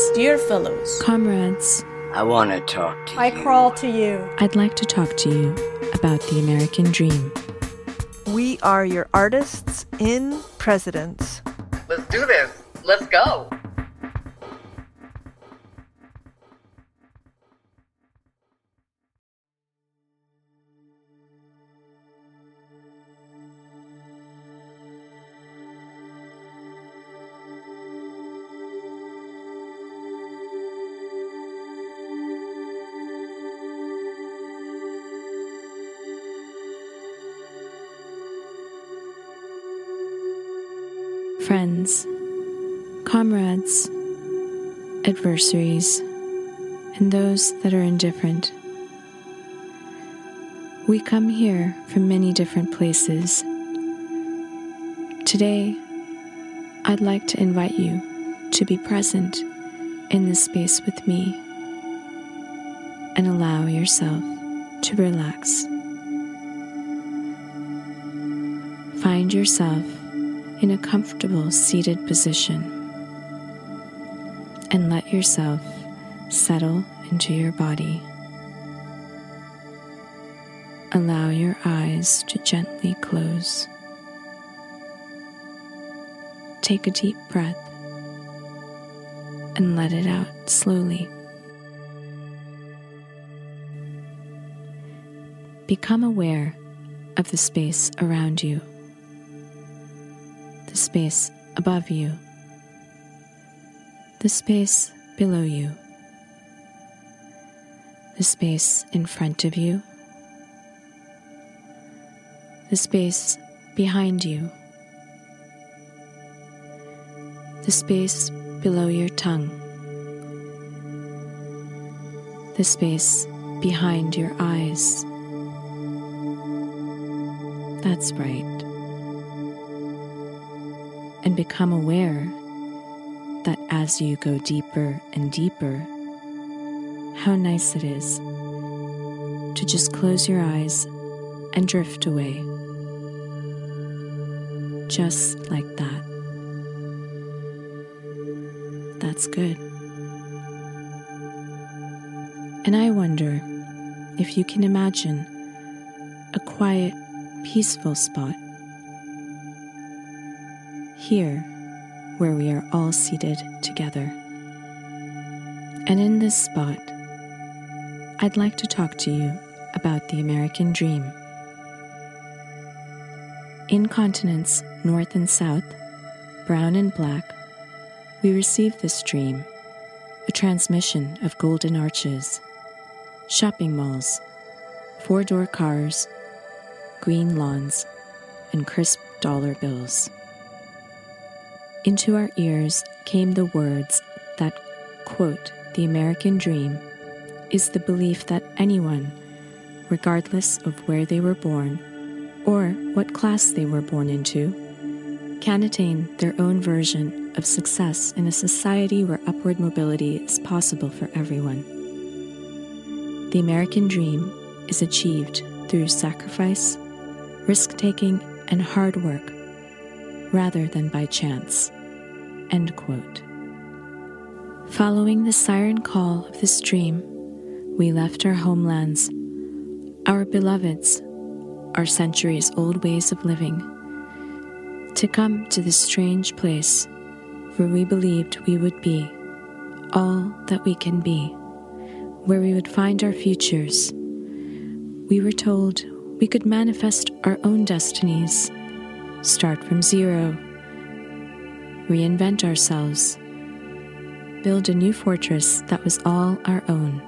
Friends, Dear fellows, comrades, I want to talk to I you. crawl to you. I'd like to talk to you about the American dream. We are your artists in presidents. Let's do this. Let's go. Friends, comrades, adversaries, and those that are indifferent. We come here from many different places. Today, I'd like to invite you to be present in this space with me and allow yourself to relax. Find yourself in a comfortable seated position and let yourself settle into your body. Allow your eyes to gently close. Take a deep breath and let it out slowly. Become aware of the space around you the space above you, the space below you, the space in front of you, the space behind you, the space below your tongue, the space behind your eyes. That's right and become aware that as you go deeper and deeper, how nice it is to just close your eyes and drift away. Just like that. That's good. And I wonder if you can imagine a quiet, peaceful spot here where we are all seated together. And in this spot, I'd like to talk to you about the American dream. In continents north and south, brown and black, we receive this dream, a transmission of golden arches, shopping malls, four door cars, green lawns, and crisp dollar bills. Into our ears came the words that, quote, the American dream is the belief that anyone, regardless of where they were born or what class they were born into, can attain their own version of success in a society where upward mobility is possible for everyone. The American dream is achieved through sacrifice, risk taking, and hard work rather than by chance. End quote. Following the siren call of this dream, we left our homelands, our beloveds, our centuries old ways of living, to come to this strange place where we believed we would be all that we can be, where we would find our futures. We were told we could manifest our own destinies, start from zero, reinvent ourselves, build a new fortress that was all our own.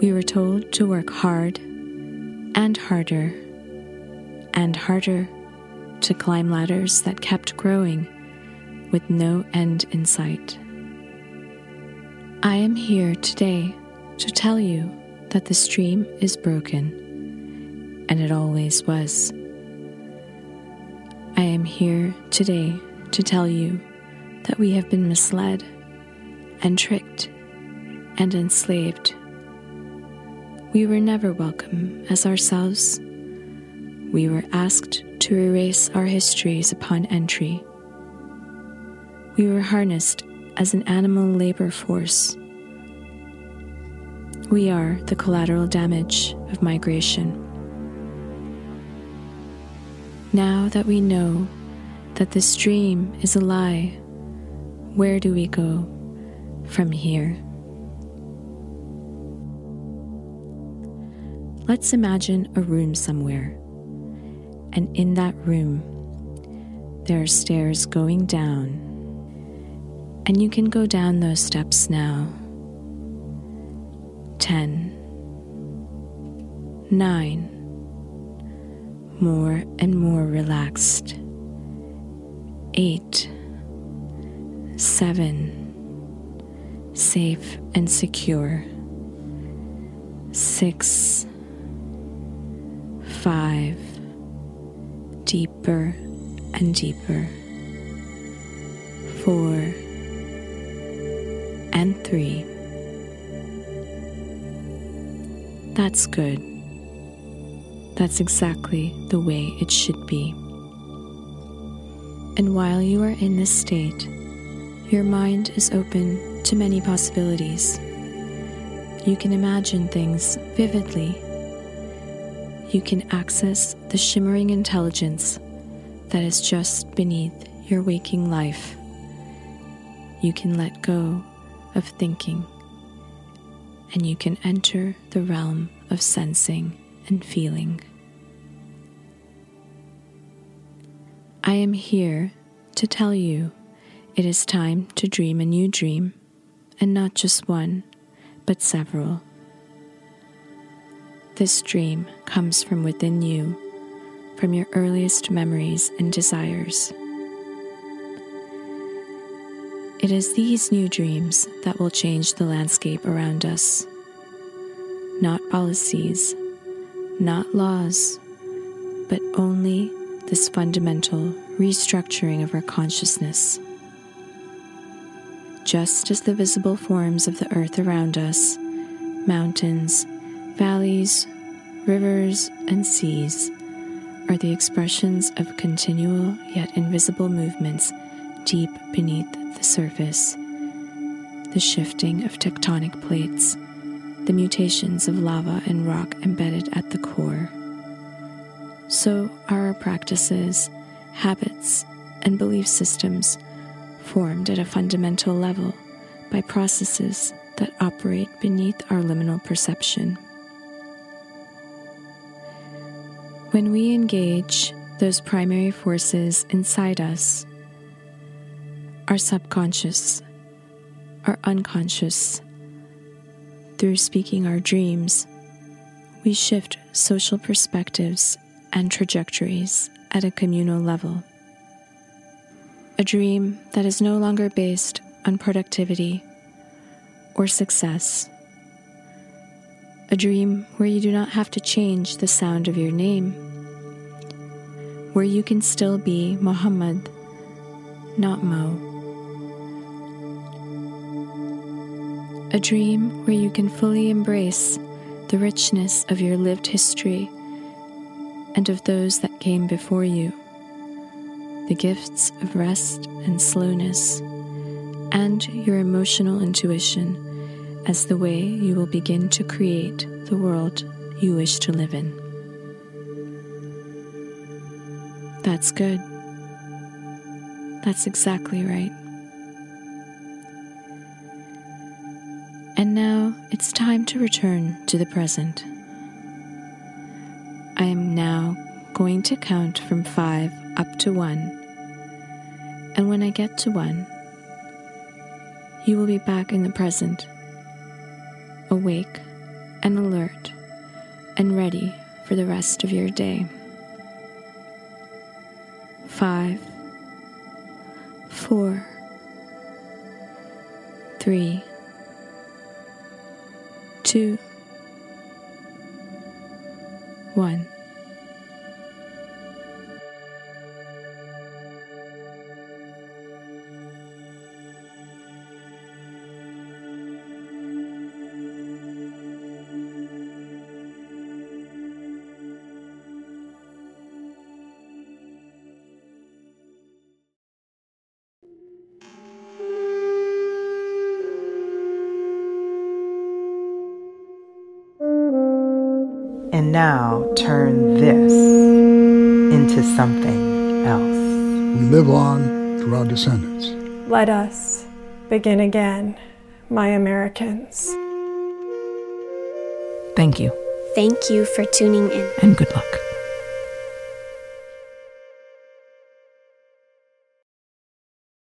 We were told to work hard and harder and harder to climb ladders that kept growing with no end in sight. I am here today to tell you that the stream is broken, and it always was. I am here today to tell you that we have been misled and tricked and enslaved. We were never welcome as ourselves. We were asked to erase our histories upon entry. We were harnessed as an animal labor force. We are the collateral damage of migration. Now that we know that this dream is a lie, where do we go from here? Let's imagine a room somewhere, and in that room, there are stairs going down, and you can go down those steps now. 10, 9, more and more relaxed. 8, 7, safe and secure. 6, 5, deeper and deeper. 4, and 3. That's good. That's exactly the way it should be. And while you are in this state, your mind is open to many possibilities. You can imagine things vividly. You can access the shimmering intelligence that is just beneath your waking life. You can let go of thinking, and you can enter the realm of sensing and feeling. I am here to tell you it is time to dream a new dream, and not just one, but several. This dream comes from within you, from your earliest memories and desires. It is these new dreams that will change the landscape around us. Not policies, not laws, but only this fundamental restructuring of our consciousness. Just as the visible forms of the earth around us, mountains, valleys, rivers, and seas, are the expressions of continual yet invisible movements deep beneath the surface, the shifting of tectonic plates the mutations of lava and rock embedded at the core. So are our practices, habits, and belief systems formed at a fundamental level by processes that operate beneath our liminal perception. When we engage those primary forces inside us, our subconscious, our unconscious, through speaking our dreams, we shift social perspectives and trajectories at a communal level. A dream that is no longer based on productivity or success. A dream where you do not have to change the sound of your name. Where you can still be Muhammad, not Mo. A dream where you can fully embrace the richness of your lived history and of those that came before you, the gifts of rest and slowness, and your emotional intuition as the way you will begin to create the world you wish to live in. That's good. That's exactly right. It's time to return to the present. I am now going to count from five up to one. And when I get to one, you will be back in the present, awake and alert and ready for the rest of your day. Five, four, three, two, one. And now turn this into something else. We live on through our descendants. Let us begin again, my Americans. Thank you. Thank you for tuning in. And good luck.